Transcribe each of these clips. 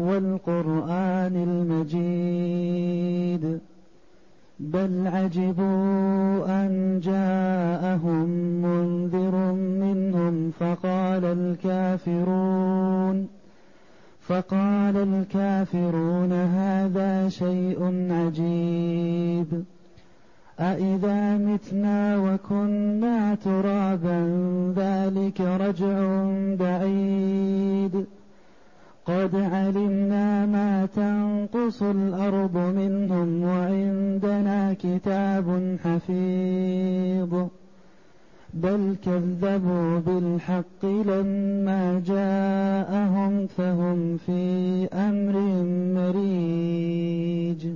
والقرآن المجيد بل عجبوا أن جاءهم منذر منهم فقال الكافرون فقال الكافرون هذا شيء عجيب أإذا متنا وكنا ترابا ذلك رجع بعيد قد علمنا ما تنقص الأرض منهم وعندنا كتاب حفيظ بل كذبوا بالحق لما جاءهم فهم في أمر مريج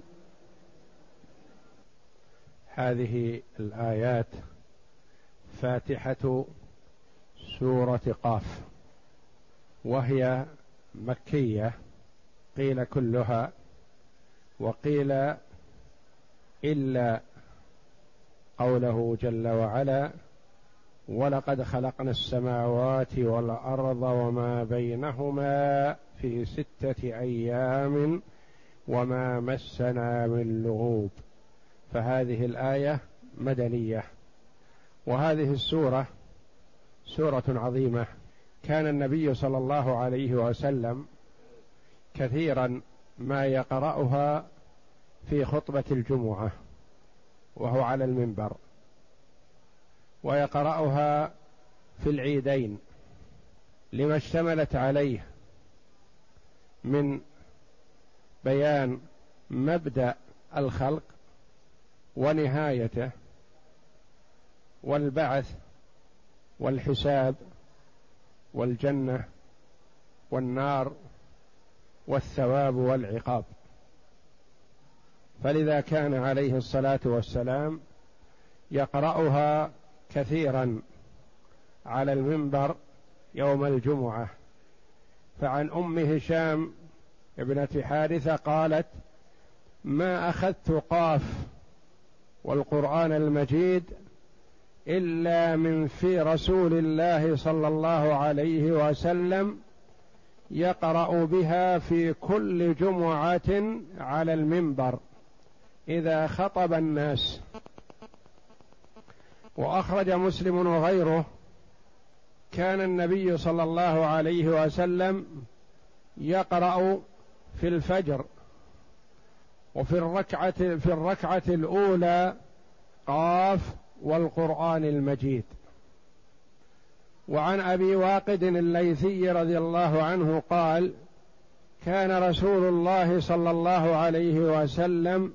هذه الآيات فاتحة سورة قاف وهي مكية قيل كلها وقيل إلا قوله جل وعلا ولقد خلقنا السماوات والأرض وما بينهما في ستة أيام وما مسنا من لغوب فهذه الآية مدنية وهذه السورة سورة عظيمة. كان النبي صلى الله عليه وسلم كثيرا ما يقرأها في خطبة الجمعة وهو على المنبر ويقرأها في العيدين لما اشتملت عليه من بيان مبدأ الخلق ونهايته والبعث والحساب والجنة والنار والثواب والعقاب. فلذا كان عليه الصلاة والسلام يقرأها كثيرا على المنبر يوم الجمعة. فعن أم هشام ابنة حارثة قالت ما أخذت قاف والقرآن المجيد إلا من في رسول الله صلى الله عليه وسلم يقرأ بها في كل جمعة على المنبر إذا خطب الناس. وأخرج مسلم وغيره. كان النبي صلى الله عليه وسلم يقرأ في الفجر. وفي الركعة في الركعة الأولى قاف والقرآن المجيد. وعن أبي واقد الليثي رضي الله عنه قال كان رسول الله صلى الله عليه وسلم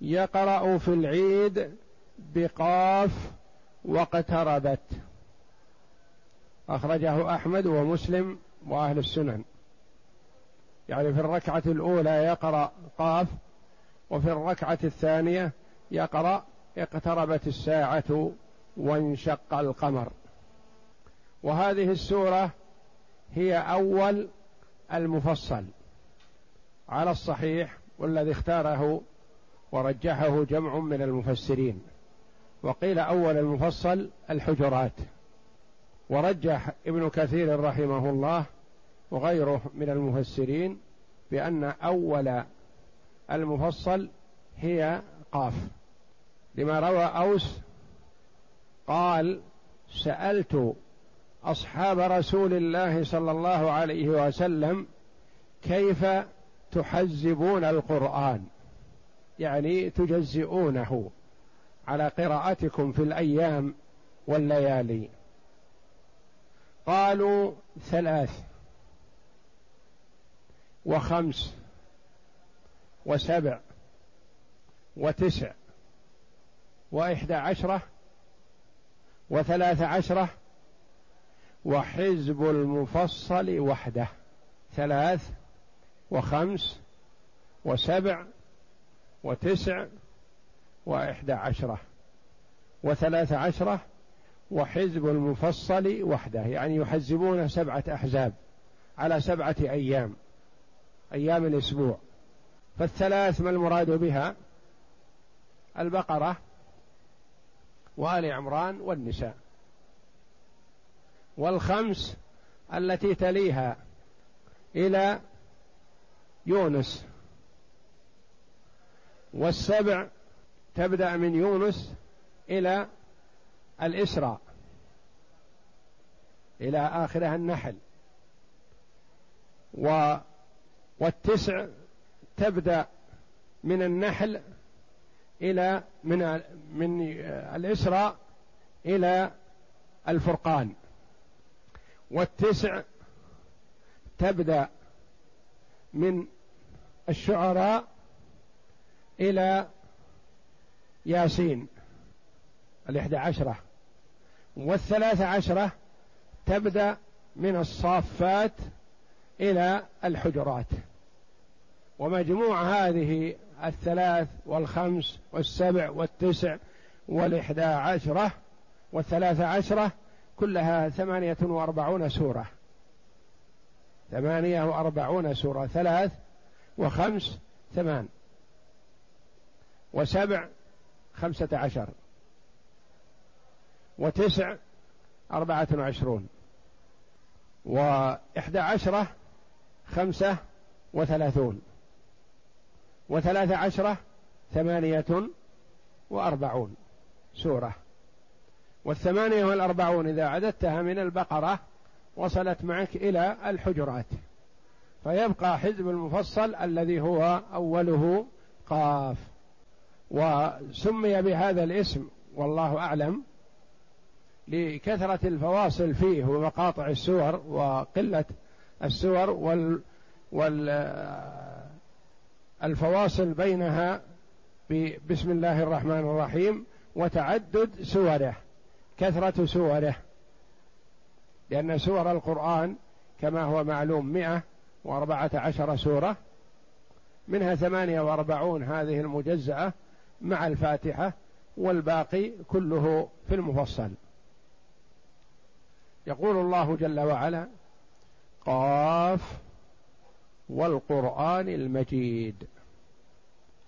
يقرأ في العيد بقاف واقتربت. أخرجه أحمد ومسلم وأهل السنن. يعني في الركعة الأولى يقرأ قاف وفي الركعة الثانية يقرأ اقتربت الساعة وانشق القمر. وهذه السورة هي أول المفصل على الصحيح والذي اختاره ورجحه جمع من المفسرين. وقيل أول المفصل الحجرات. ورجح ابن كثير رحمه الله وغيره من المفسرين بأن أول المفصل هي قاف. لما روى أوس قال سألت أصحاب رسول الله صلى الله عليه وسلم كيف تحزبون القرآن؟ يعني تجزئونه على قراءتكم في الأيام والليالي. قالوا ثلاث وخمس وسبع وتسع وإحدى عشرة وثلاث عشرة وحزب المفصل وحده. ثلاث وخمس وسبع وتسع وإحدى عشرة وثلاث عشرة وحزب المفصل وحده. يعني يحزبون سبعة أحزاب على سبعة أيام أيام الأسبوع. فالثلاث ما المراد بها؟ البقرة وآل عمران والنساء. والخمس التي تليها إلى يونس. والسبع تبدأ من يونس إلى الإسراء. إلى آخرها النحل. و والتسع تبدأ من النحل إلى من من الإسراء إلى الفرقان. والتسع تبدأ من الشعراء إلى ياسين الإحدى عشرة. والثلاث عشرة تبدأ من الصافات إلى الحجرات. ومجموع هذه الثلاث والخمس والسبع والتسع والإحدى عشرة والثلاث عشرة كلها ثمانية وأربعون سورة. ثمانية وأربعون سورة. ثلاث وخمس ثمان وسبع خمسة عشر وتسع أربعة وعشرون وإحدى عشرة خمسة وثلاثون. وثلاث عشرة ثمانية وأربعون سورة. والثمانية والأربعون إذا عددتها من البقرة وصلت معك إلى الحجرات. فيبقى حزب المفصل الذي هو أوله قاف. وسمي بهذا الاسم والله أعلم لكثرة الفواصل فيه ومقاطع السور وقلة السور وال والفواصل بينها بسم الله الرحمن الرحيم وتعدد سوره كثرة سوره. لأن سور القرآن كما هو معلوم مئة وأربعة عشر سورة منها ثمانية وأربعون هذه المجزأة مع الفاتحة والباقي كله في المفصل. يقول الله جل وعلا قاف والقرآن المجيد.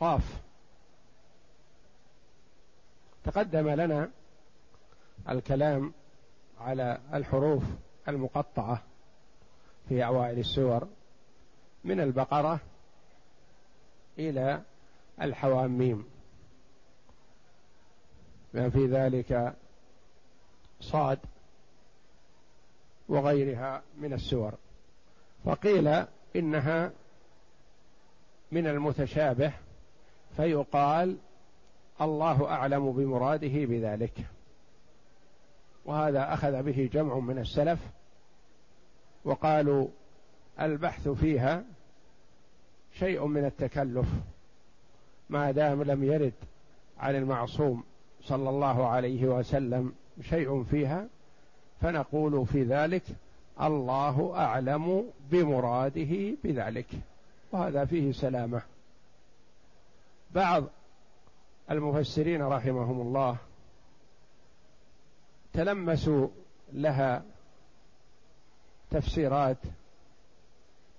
قاف. تقدم لنا الكلام على الحروف المقطعة في أوائل السور من البقرة إلى الحواميم. ما في ذلك صاد وغيرها من السور. فقيل إنها من المتشابه فيقال الله أعلم بمراده بذلك. وهذا أخذ به جمع من السلف وقالوا البحث فيها شيء من التكلف ما دام لم يرد عن المعصوم صلى الله عليه وسلم شيء فيها فنقول في ذلك الله أعلم بمراده بذلك. وهذا فيه سلامة. بعض المفسرين رحمهم الله تلمسوا لها تفسيرات.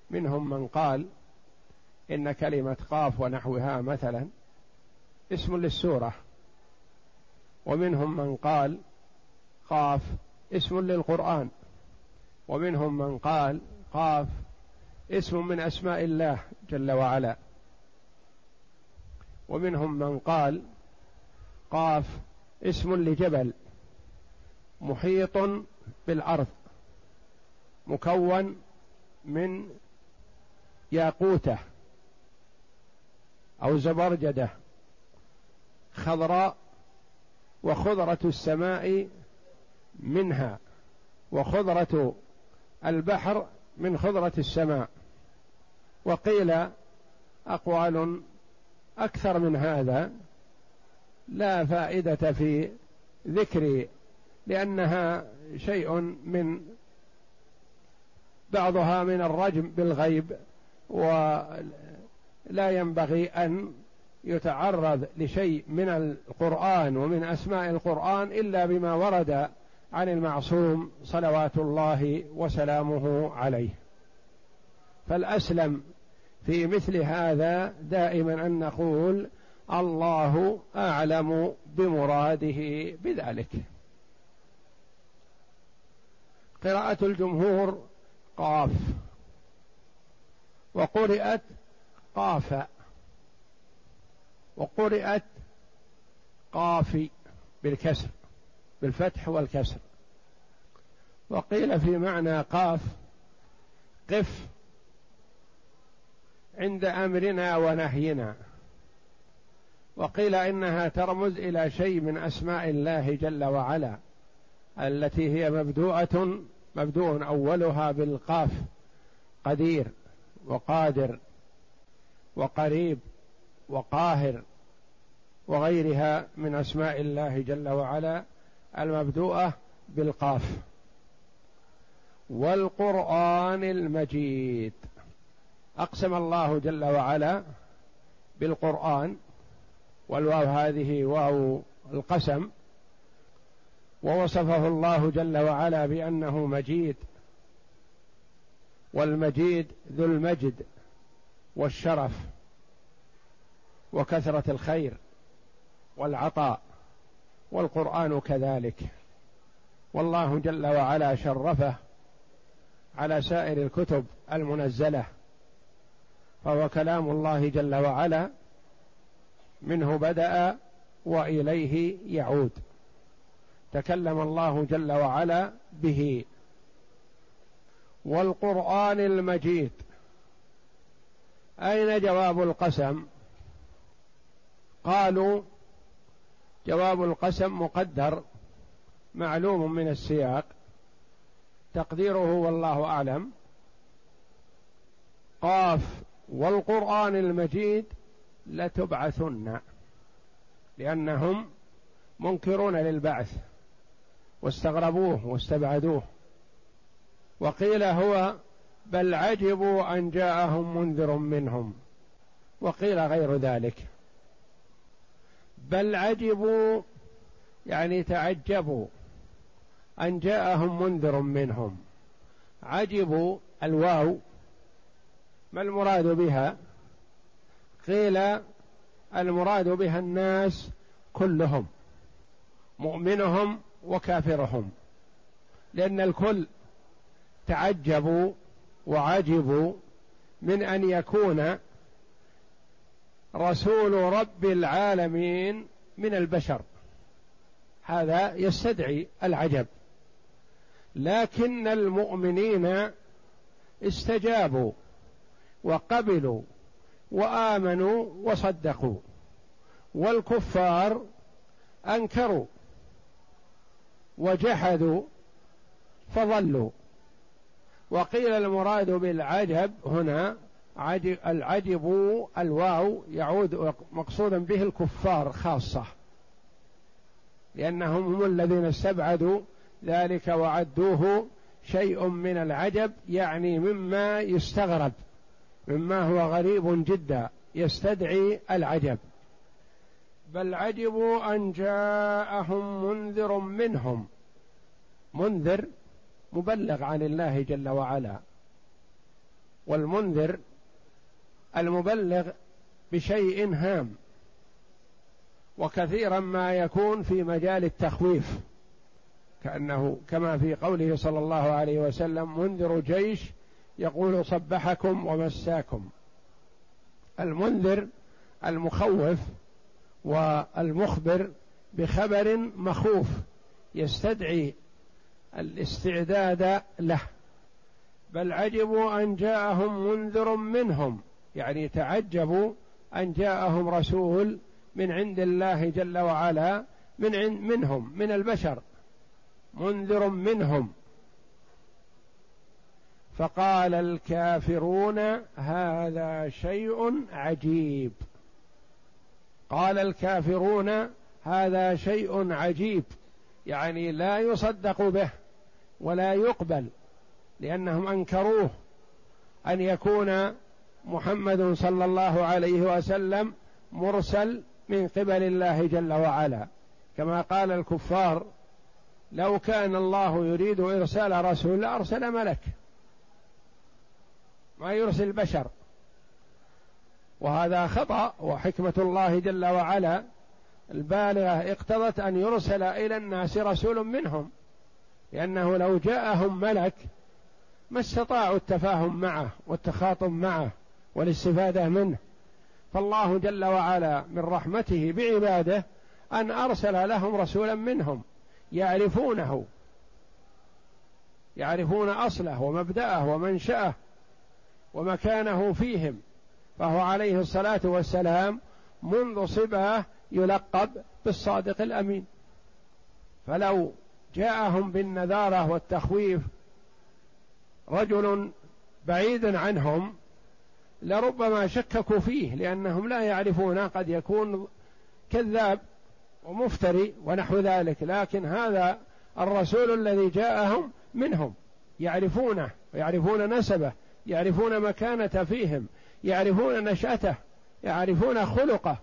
منهم من قال إن كلمة قاف ونحوها مثلا اسم للسورة. ومنهم من قال قاف اسم للقرآن. ومنهم من قال قاف اسم من أسماء الله جل وعلا. ومنهم من قال قاف اسم لجبل محيط بالأرض مكون من ياقوته أو زبرجده خضراء وخضرة السماء منها وخضرة البحر من خضرة السماء وقيل أقوال أكثر من هذا لا فائدة في ذكر لأنها شيء من بعضها من الرجم بالغيب ولا ينبغي أن يتعرض لشيء من القرآن ومن أسماء القرآن إلا بما ورد عن المعصوم صلوات الله وسلامه عليه. فالأسلم في مثل هذا دائما أن نقول الله أعلم بمراده بذلك. قراءة الجمهور قاف وقرئت قاف وقرئت قافي بالكسر. بالفتح والكسر. وقيل في معنى قاف قف عند أمرنا ونهينا. وقيل إنها ترمز إلى شيء من أسماء الله جل وعلا التي هي مبدوءة مبدوء أولها بالقاف قدير وقادر وقريب وقاهر وغيرها من أسماء الله جل وعلا. المبدوءة بالقاف. والقرآن المجيد. أقسم الله جل وعلا بالقرآن والواو هذه واو القسم ووصفه الله جل وعلا بأنه مجيد والمجيد ذو المجد والشرف وكثرة الخير والعطاء. والقرآن كذلك. والله جل وعلا شرفه على سائر الكتب المنزلة. فهو كلام الله جل وعلا منه بدأ وإليه يعود. تكلم الله جل وعلا به. والقرآن المجيد. أين جواب القسم؟ قالوا جواب القسم مقدر معلوم من السياق. تقديره والله أعلم. قاف والقرآن المجيد لتبعثن لأنهم منكرون للبعث واستغربوه واستبعدوه. وقيل هو بل عجبوا أن جاءهم منذر منهم وقيل غير ذلك. بل عجبوا يعني تعجبوا أن جاءهم منذر منهم. عجبوا الواو ما المراد بها؟ قيل المراد بها الناس كلهم مؤمنهم وكافرهم لأن الكل تعجبوا وعجبوا من أن يكون رسول رب العالمين من البشر. هذا يستدعي العجب. لكن المؤمنين استجابوا وقبلوا وآمنوا وصدقوا. والكفار أنكروا وجحدوا فضلوا. وقيل المراد بالعجب هنا عجب العجب الواو يعود مقصودا به الكفار خاصة لأنهم هم الذين استبعدوا ذلك وعدوه شيء من العجب يعني مما يستغرب مما هو غريب جدا يستدعي العجب. بل عجبوا أن جاءهم منذر منهم منذر مبلغ عن الله جل وعلا والمنذر المبلغ بشيء هام وكثيرا ما يكون في مجال التخويف كأنه كما في قوله صلى الله عليه وسلم منذر جيش يقول صبحكم ومساكم. المنذر المخوف والمخبر بخبر مخوف يستدعي الاستعداد له. بل عجبوا أن جاءهم منذر منهم. يعني تعجبوا أن جاءهم رسول من عند الله جل وعلا من عند منهم من البشر منذر منهم. فقال الكافرون هذا شيء عجيب. قال الكافرون هذا شيء عجيب يعني لا يصدق به ولا يقبل لأنهم أنكروه أن يكون محمد صلى الله عليه وسلم مرسل من قبل الله جل وعلا. كما قال الكفار لو كان الله يريد إرسال رسول لأرسل ملك. ما يرسل بشر. وهذا خطأ وحكمة الله جل وعلا البالغة اقتضت أن يرسل إلى الناس رسول منهم. لأنه لو جاءهم ملك ما استطاعوا التفاهم معه والتخاطب معه. والاستفادة منه. فالله جل وعلا من رحمته بعباده أن أرسل لهم رسولا منهم يعرفونه يعرفون أصله ومبدأه ومنشأه ومكانه فيهم. فهو عليه الصلاة والسلام منذ صباه يلقب بالصادق الأمين. فلو جاءهم بالنذارة والتخويف رجل بعيد عنهم لربما شككوا فيه لأنهم لا يعرفون قد يكون كذاب ومفتري ونحو ذلك لكن هذا الرسول الذي جاءهم منهم يعرفونه ويعرفون نسبه يعرفون مكانة فيهم يعرفون نشأته يعرفون خلقه.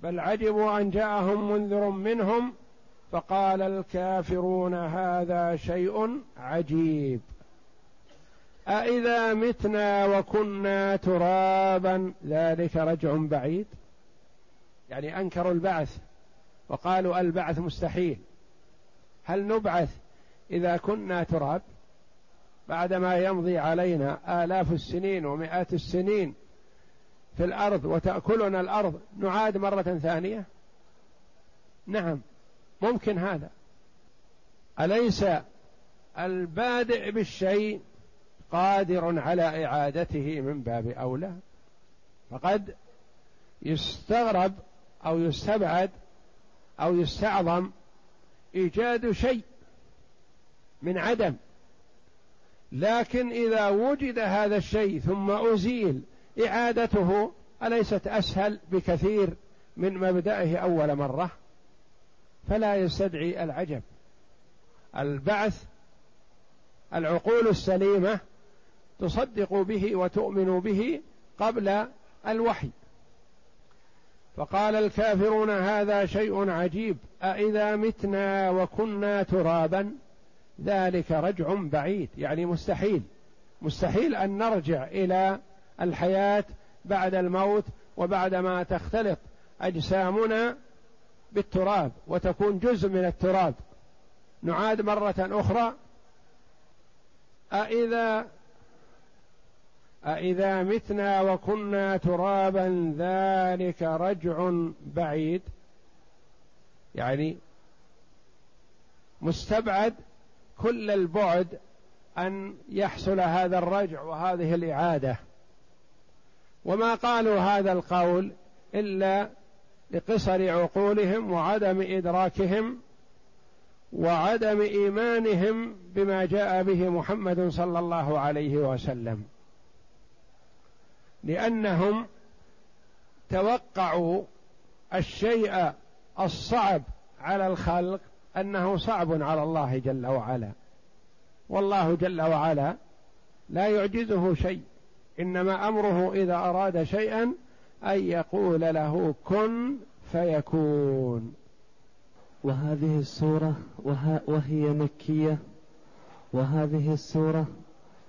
بل عجبوا أن جاءهم منذر منهم فقال الكافرون هذا شيء عجيب. أإذا متنا وكنا ترابا ذلك رجع بعيد. يعني أنكروا البعث وقالوا البعث مستحيل. هل نبعث إذا كنا تراب؟ بعدما يمضي علينا آلاف السنين ومئات السنين في الأرض وتأكلنا الأرض نعاد مرة ثانية؟ نعم ممكن هذا. أليس البادئ بالشيء؟ قادر على إعادته من باب أولى. فقد يستغرب أو يستبعد أو يستعظم إيجاد شيء من عدم. لكن إذا وجد هذا الشيء ثم أزيل إعادته أليست أسهل بكثير من مبدأه أول مرة؟ فلا يستدعي العجب. البعث العقول السليمة تصدق به وتؤمن به قبل الوحي. فقال الكافرون هذا شيء عجيب أإذا متنا وكنا ترابا ذلك رجع بعيد يعني مستحيل. مستحيل أن نرجع إلى الحياة بعد الموت وبعدما تختلط أجسامنا بالتراب وتكون جزء من التراب. نعاد مرة أخرى أإذا أإذا متنا وكنا ترابا ذلك رجع بعيد. يعني مستبعد كل البعد أن يحصل هذا الرجع وهذه الإعادة. وما قالوا هذا القول إلا لقصر عقولهم وعدم إدراكهم وعدم إيمانهم بما جاء به محمد صلى الله عليه وسلم. لأنهم توقعوا الشيء الصعب على الخلق أنه صعب على الله جل وعلا. والله جل وعلا لا يعجزه شيء إنما أمره إذا أراد شيئا أن يقول له كن فيكون. وهذه السورة وهي مكية. وهذه السورة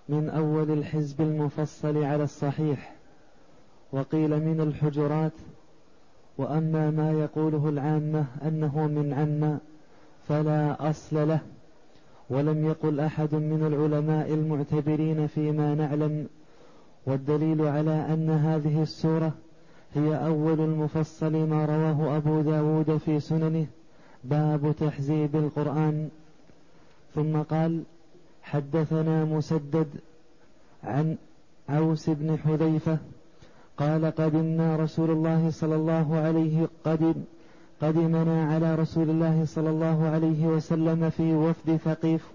من أول الحزب المفصل على الصحيح. وقيل من الحجرات وأما ما يقوله العامة أنه من عنا فلا أصل له ولم يقل أحد من العلماء المعتبرين فيما نعلم والدليل على أن هذه السورة هي أول المفصل ما رواه أبو داود في سننه باب تحزيب القرآن. ثم قال حدثنا مسدد عن عوس بن حذيفة قال قدمنا رسول الله صلى الله عليه قدم قدمنا على رسول الله صلى الله عليه وسلم في وفد ثقيف.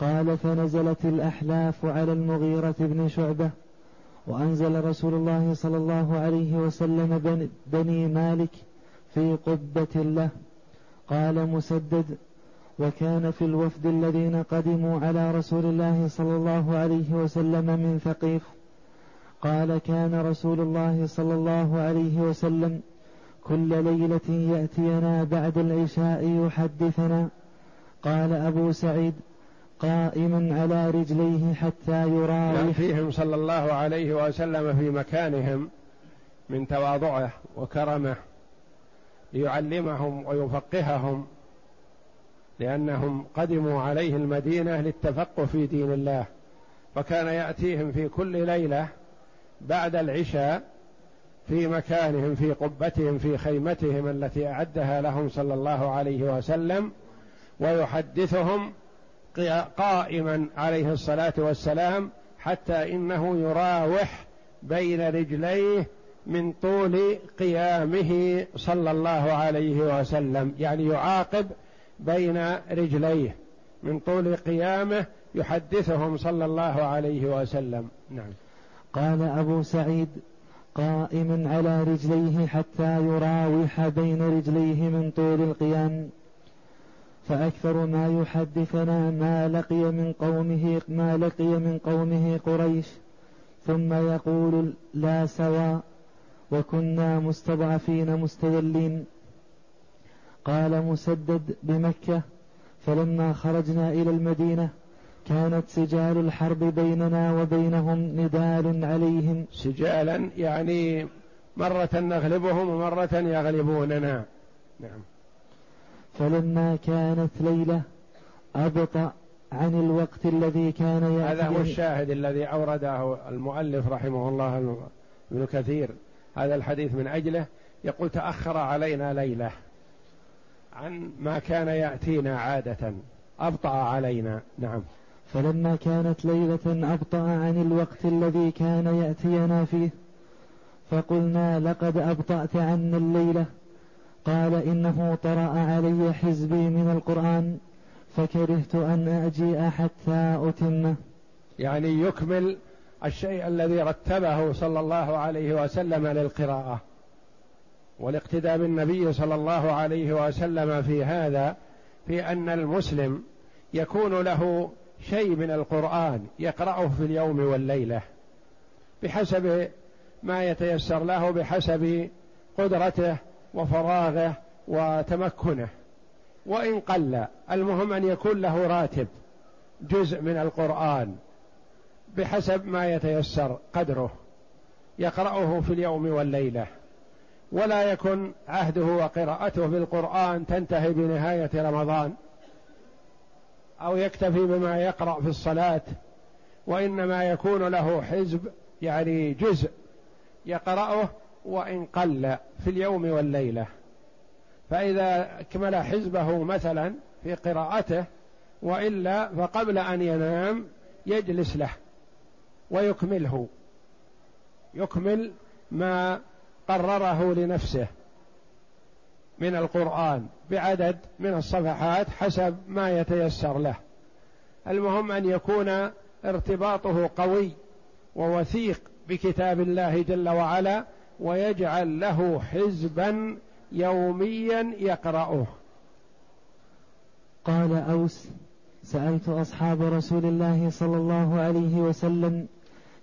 قال فنزلت الأحلاف على المغيرة بن شعبة وأنزل رسول الله صلى الله عليه وسلم بني مالك في قبة له. قال مسدد وكان في الوفد الذين قدموا على رسول الله صلى الله عليه وسلم من ثقيف. قال كان رسول الله صلى الله عليه وسلم كل ليلة يأتينا بعد العشاء يحدثنا. قال أبو سعيد قائما على رجليه حتى يراوح. فيهم صلى الله عليه وسلم في مكانهم من تواضعه وكرمه ليعلمهم ويفقههم لأنهم قدموا عليه المدينة للتفقه في دين الله. فكان يأتيهم في كل ليلة بعد العشاء في مكانهم في قبتهم في خيمتهم التي أعدها لهم صلى الله عليه وسلم ويحدثهم قائما عليه الصلاة والسلام حتى إنه يراوح بين رجليه من طول قيامه صلى الله عليه وسلم. يعني يعاقب بين رجليه. من طول قيامه يحدثهم صلى الله عليه وسلم. نعم. قال أبو سعيد قائما على رجليه حتى يراوح بين رجليه من طول القيام فأكثر ما يحدثنا ما لقي من قومه ما لقي من قومه قريش. ثم يقول لا سواء وكنا مستضعفين مستذلين. قال مسدد بمكة فلما خرجنا إلى المدينة كانت سجال الحرب بيننا وبينهم ندال عليهم. سجالا يعني مرة نغلبهم ومرة يغلبوننا. نعم. فلما كانت ليلة أبطأ عن الوقت الذي كان يأتي هذا هو الشاهد الذي أورده المؤلف رحمه الله ابن كثير. هذا الحديث من أجله. يقول تأخر علينا ليلة عن ما كان يأتينا عادة. أبطأ علينا. نعم. فلما كانت ليلة أبطأ عن الوقت الذي كان يأتينا فيه فقلنا لقد أبطأت عنا الليلة. قال إنه طرأ علي حزبي من القرآن فكرهت أن أجيء حتى أتمه. يعني يكمل الشيء الذي رتبه صلى الله عليه وسلم للقراءة. والاقتداء بالنبي صلى الله عليه وسلم في هذا في أن المسلم يكون له شيء من القرآن يقرأه في اليوم والليلة بحسب ما يتيسر له بحسب قدرته وفراغه وتمكنه. وإن قل المهم أن يكون له راتب جزء من القرآن بحسب ما يتيسر قدره. يقرأه في اليوم والليلة. ولا يكن عهده وقراءته بالقرآن تنتهي بنهاية رمضان. أو يكتفي بما يقرأ في الصلاة وإنما يكون له حزب يعني جزء يقرأه وإن قل في اليوم والليلة. فإذا أكمل حزبه مثلا في قراءته وإلا فقبل أن ينام يجلس له ويكمله يكمل ما قرره لنفسه. من القرآن بعدد من الصفحات حسب ما يتيسر له. المهم أن يكون ارتباطه قوي ووثيق بكتاب الله جل وعلا ويجعل له حزبا يوميا يقرأه. قال أوس سألت أصحاب رسول الله صلى الله عليه وسلم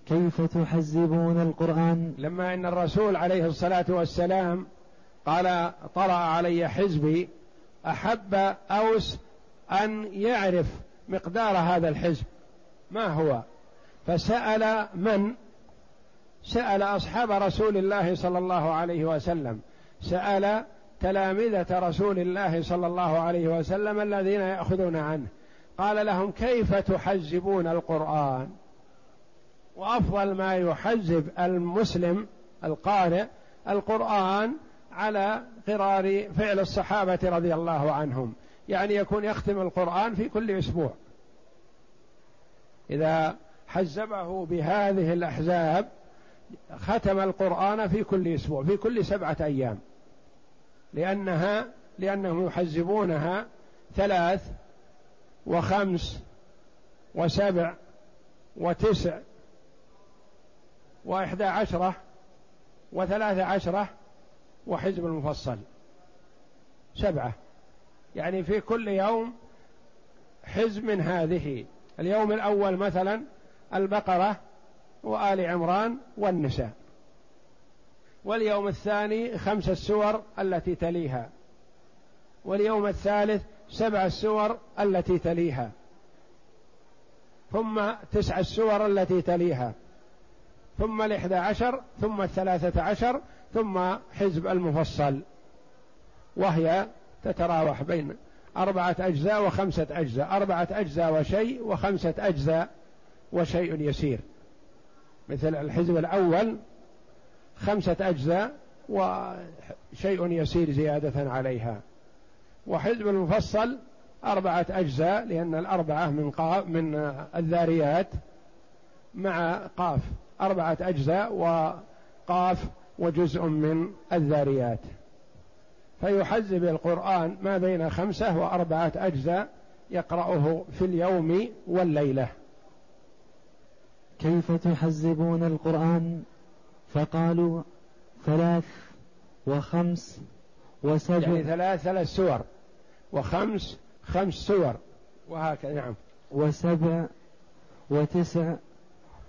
كيف تحزبون القرآن؟ لما إن الرسول عليه الصلاة والسلام قال طرأ علي حزبي أحب أوس أن يعرف مقدار هذا الحزب. ما هو؟ فسأل من؟ سأل أصحاب رسول الله صلى الله عليه وسلم. سأل تلامذة رسول الله صلى الله عليه وسلم الذين يأخذون عنه. قال لهم كيف تحزبون القرآن؟ وأفضل ما يحزب المسلم القارئ القرآن على قرار فعل الصحابة رضي الله عنهم. يعني يكون يختم القرآن في كل أسبوع. إذا حزبه بهذه الأحزاب ختم القرآن في كل أسبوع في كل سبعة أيام. لأنها لأنهم يحزبونها ثلاث وخمس وسبع وتسع وإحدى عشرة وثلاثة عشرة وحزب المفصل. سبعة. يعني في كل يوم حزب من هذه. اليوم الأول مثلا البقرة وآل عمران والنساء. واليوم الثاني خمس السور التي تليها. واليوم الثالث سبع السور التي تليها. ثم تسع السور التي تليها. ثم الإحدى عشر ثم الثلاثة عشر ثم حزب المفصل وهي تتراوح بين أربعة أجزاء وخمسة أجزاء أربعة أجزاء وشيء وخمسة أجزاء وشيء يسير. مثل الحزب الأول خمسة أجزاء وشيء يسير زيادة عليها. وحزب المفصل أربعة أجزاء لأن الأربعة من قاف من الذاريات مع قاف أربعة أجزاء وقاف وجزء من الذاريات. فيحزب القرآن ما بين خمسة وأربعة أجزاء يقرأه في اليوم والليلة. كيف تحزبون القرآن؟ فقالوا ثلاث وخمس وسبع. يعني ثلاث ثلاث سور. وخمس خمس سور. وهكذا نعم. وسبع وتسع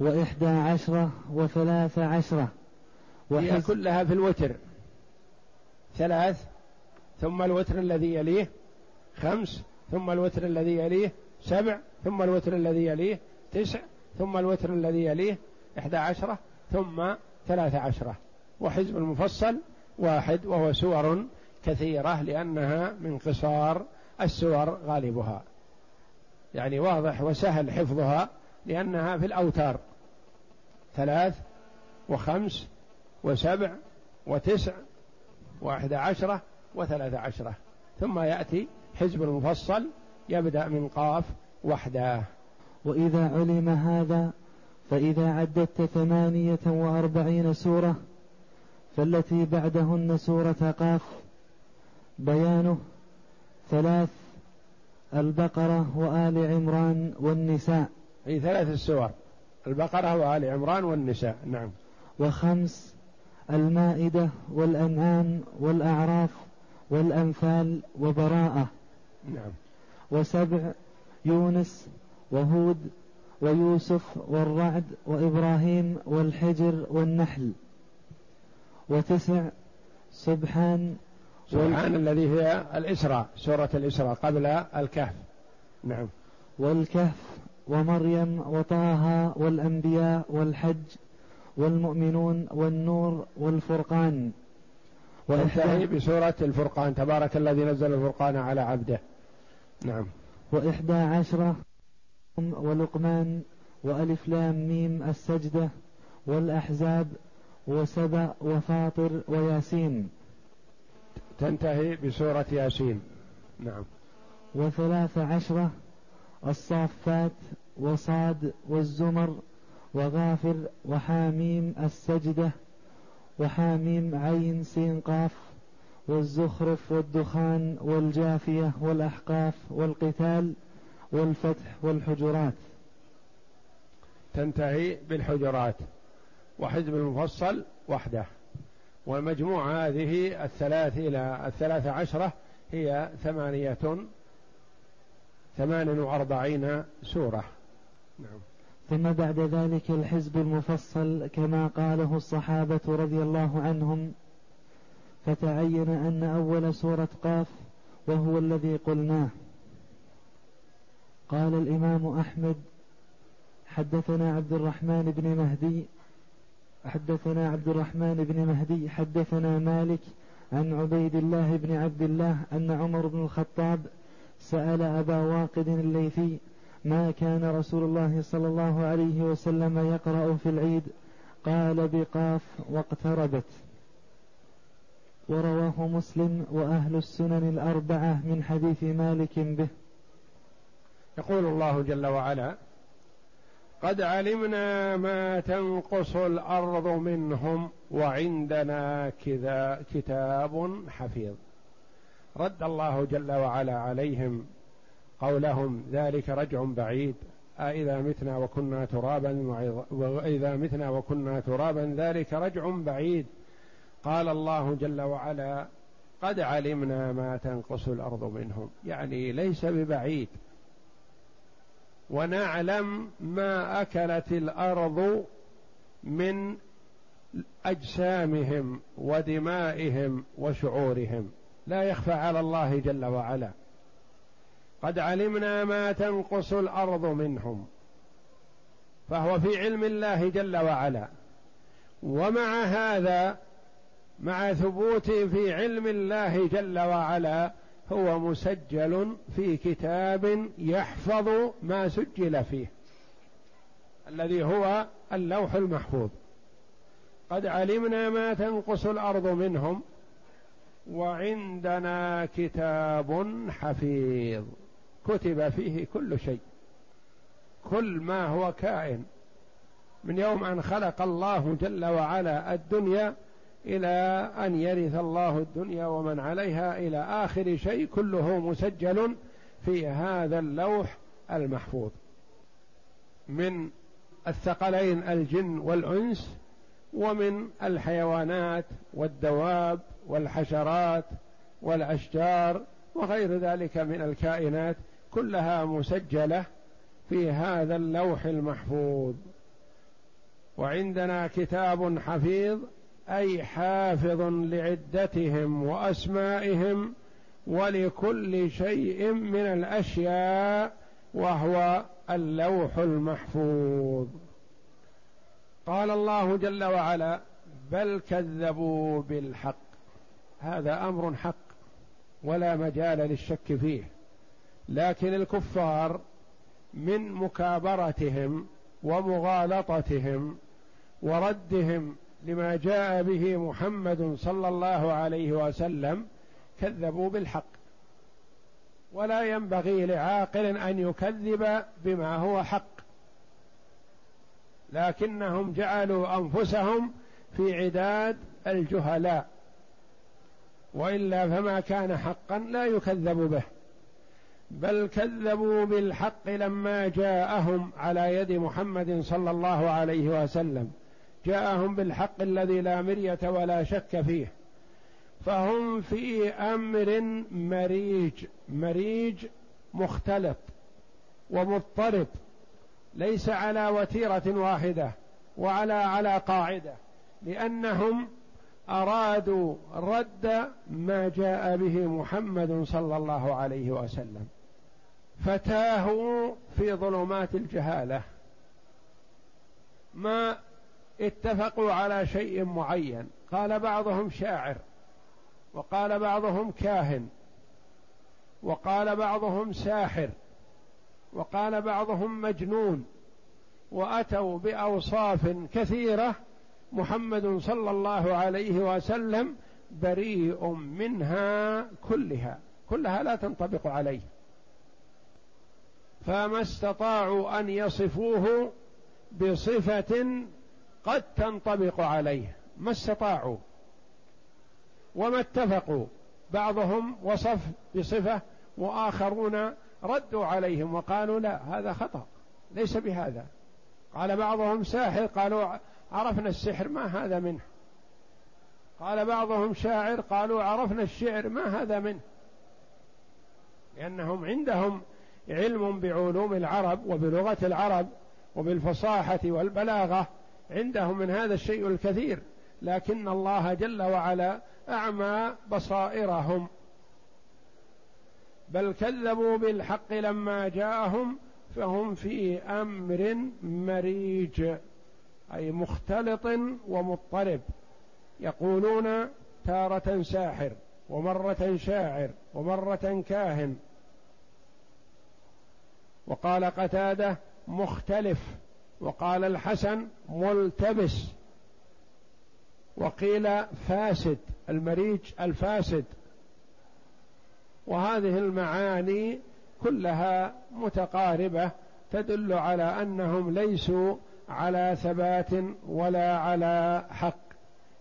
وإحدى عشرة وثلاث عشرة. وهي كلها في الوتر. ثلاث ثم الوتر الذي يليه. خمس ثم الوتر الذي يليه. سبع ثم الوتر الذي يليه. تسع ثم الوتر الذي يليه. إحدى عشرة ثم ثلاث عشرة. وحزب المفصل واحد وهو سور كثيرة لأنها من قصار السور غالبها. يعني واضح وسهل حفظها لأنها في الأوتار. ثلاث وخمس وسبع وتسع واحد عشرة وثلاث عشرة. ثم يأتي حزب المفصل يبدأ من قاف وحده. وإذا علم هذا فإذا عددت ثمانية وأربعين سورة فالتي بعدهن سورة قاف بيانه ثلاث البقرة وآل عمران والنساء. أي ثلاث السور البقرة وآل عمران والنساء نعم. وخمس المائدة والأنعام والأعراف والأنفال وبراءة. نعم. وسبع يونس وهود ويوسف والرعد وإبراهيم والحجر والنحل. وتسع سبحان سبحان الذي هي الإسراء سورة الإسراء قبل الكهف. نعم. والكهف ومريم وطه والأنبياء والحج والمؤمنون والنور والفرقان. وانتهي بسورة الفرقان تبارك الذي نزل الفرقان على عبده. نعم. وإحدى عشرة ولقمان وألف لام ميم السجدة والأحزاب وسبأ وفاطر وياسين. تنتهي بسورة ياسين. نعم. وثلاث عشرة الصافات وصاد والزمر وغافر وحاميم السجدة وحاميم عين سين قاف والزخرف والدخان والجافية والأحقاف والقتال والفتح والحجرات. تنتهي بالحجرات وحزب المفصل وحده. والمجموع هذه الثلاث إلى الثلاث عشرة هي ثمانية ثمان وأربعين سورة. نعم. ثم بعد ذلك الحزب المفصل كما قاله الصحابة رضي الله عنهم فتعين أن أول سورة قاف وهو الذي قلناه. قال الإمام أحمد حدثنا عبد الرحمن بن مهدي حدثنا عبد الرحمن بن مهدي حدثنا مالك عن عبيد الله بن عبد الله أن عمر بن الخطاب سأل أبا واقد الليثي ما كان رسول الله صلى الله عليه وسلم يقرأ في العيد؟ قال بقاف واقتربت. ورواه مسلم وأهل السنن الأربعة من حديث مالك به. يقول الله جل وعلا قد علمنا ما تنقص الأرض منهم وعندنا كذا كتاب حفيظ. رد الله جل وعلا عليهم قولهم ذلك رجع بعيد. أإذا متنا وكنا ترابا وإذا متنا وكنا ترابا ذلك رجع بعيد. قال الله جل وعلا قد علمنا ما تنقص الأرض منهم. يعني ليس ببعيد. ونعلم ما أكلت الأرض من أجسامهم ودمائهم وشعورهم. لا يخفى على الله جل وعلا. قد علمنا ما تنقص الأرض منهم فهو في علم الله جل وعلا. ومع هذا مع ثبوته في علم الله جل وعلا هو مسجل في كتاب يحفظ ما سجل فيه الذي هو اللوح المحفوظ. قد علمنا ما تنقص الأرض منهم وعندنا كتاب حفيظ. كتب فيه كل شيء. كل ما هو كائن. من يوم أن خلق الله جل وعلا الدنيا إلى أن يرث الله الدنيا ومن عليها إلى آخر شيء كله مسجل في هذا اللوح المحفوظ. من الثقلين الجن والأنس ومن الحيوانات والدواب والحشرات والأشجار وغير ذلك من الكائنات كلها مسجلة في هذا اللوح المحفوظ. وعندنا كتاب حفيظ أي حافظ لعدتهم وأسمائهم ولكل شيء من الأشياء وهو اللوح المحفوظ. قال الله جل وعلا بل كذبوا بالحق. هذا أمر حق ولا مجال للشك فيه. لكن الكفار من مكابرتهم ومغالطتهم وردهم لما جاء به محمد صلى الله عليه وسلم كذبوا بالحق. ولا ينبغي لعاقل أن يكذب بما هو حق. لكنهم جعلوا أنفسهم في عداد الجهلاء. وإلا فما كان حقا لا يكذب به. بل كذبوا بالحق لما جاءهم على يد محمد صلى الله عليه وسلم. جاءهم بالحق الذي لا مرية ولا شك فيه. فهم في أمر مريج مريج مختلط ومضطرب ليس على وتيرة واحدة وعلى على قاعدة لأنهم أرادوا رد ما جاء به محمد صلى الله عليه وسلم. فتاهوا في ظلمات الجهالة. ما اتفقوا على شيء معين. قال بعضهم شاعر وقال بعضهم كاهن وقال بعضهم ساحر وقال بعضهم مجنون وأتوا بأوصاف كثيرة محمد صلى الله عليه وسلم بريء منها كلها. كلها لا تنطبق عليه. فما استطاعوا أن يصفوه بصفة قد تنطبق عليه. ما استطاعوا. وما اتفقوا. بعضهم وصف بصفة وآخرون ردوا عليهم وقالوا لا هذا خطأ. ليس بهذا. قال بعضهم ساحر قالوا عرفنا السحر ما هذا منه. قال بعضهم شاعر قالوا عرفنا الشعر ما هذا منه. لأنهم عندهم علم بعلوم العرب وبلغة العرب وبالفصاحة والبلاغة. عندهم من هذا الشيء الكثير لكن الله جل وعلا أعمى بصائرهم. بل كذبوا بالحق لما جاءهم فهم في أمر مريج أي مختلط ومضطرب. يقولون تارة ساحر ومرة شاعر ومرة كاهن وقال قتادة مختلف وقال الحسن ملتبس وقيل فاسد المريج الفاسد. وهذه المعاني كلها متقاربة تدل على أنهم ليسوا على ثبات ولا على حق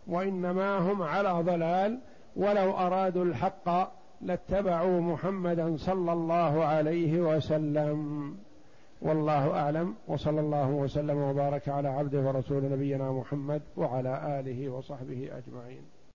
وإنما هم على ضلال ولو أرادوا الحق لاتبعوا محمدا صلى الله عليه وسلم. والله أعلم. وصلى الله وسلم وبارك على عبده ورسول نبينا محمد وعلى آله وصحبه أجمعين.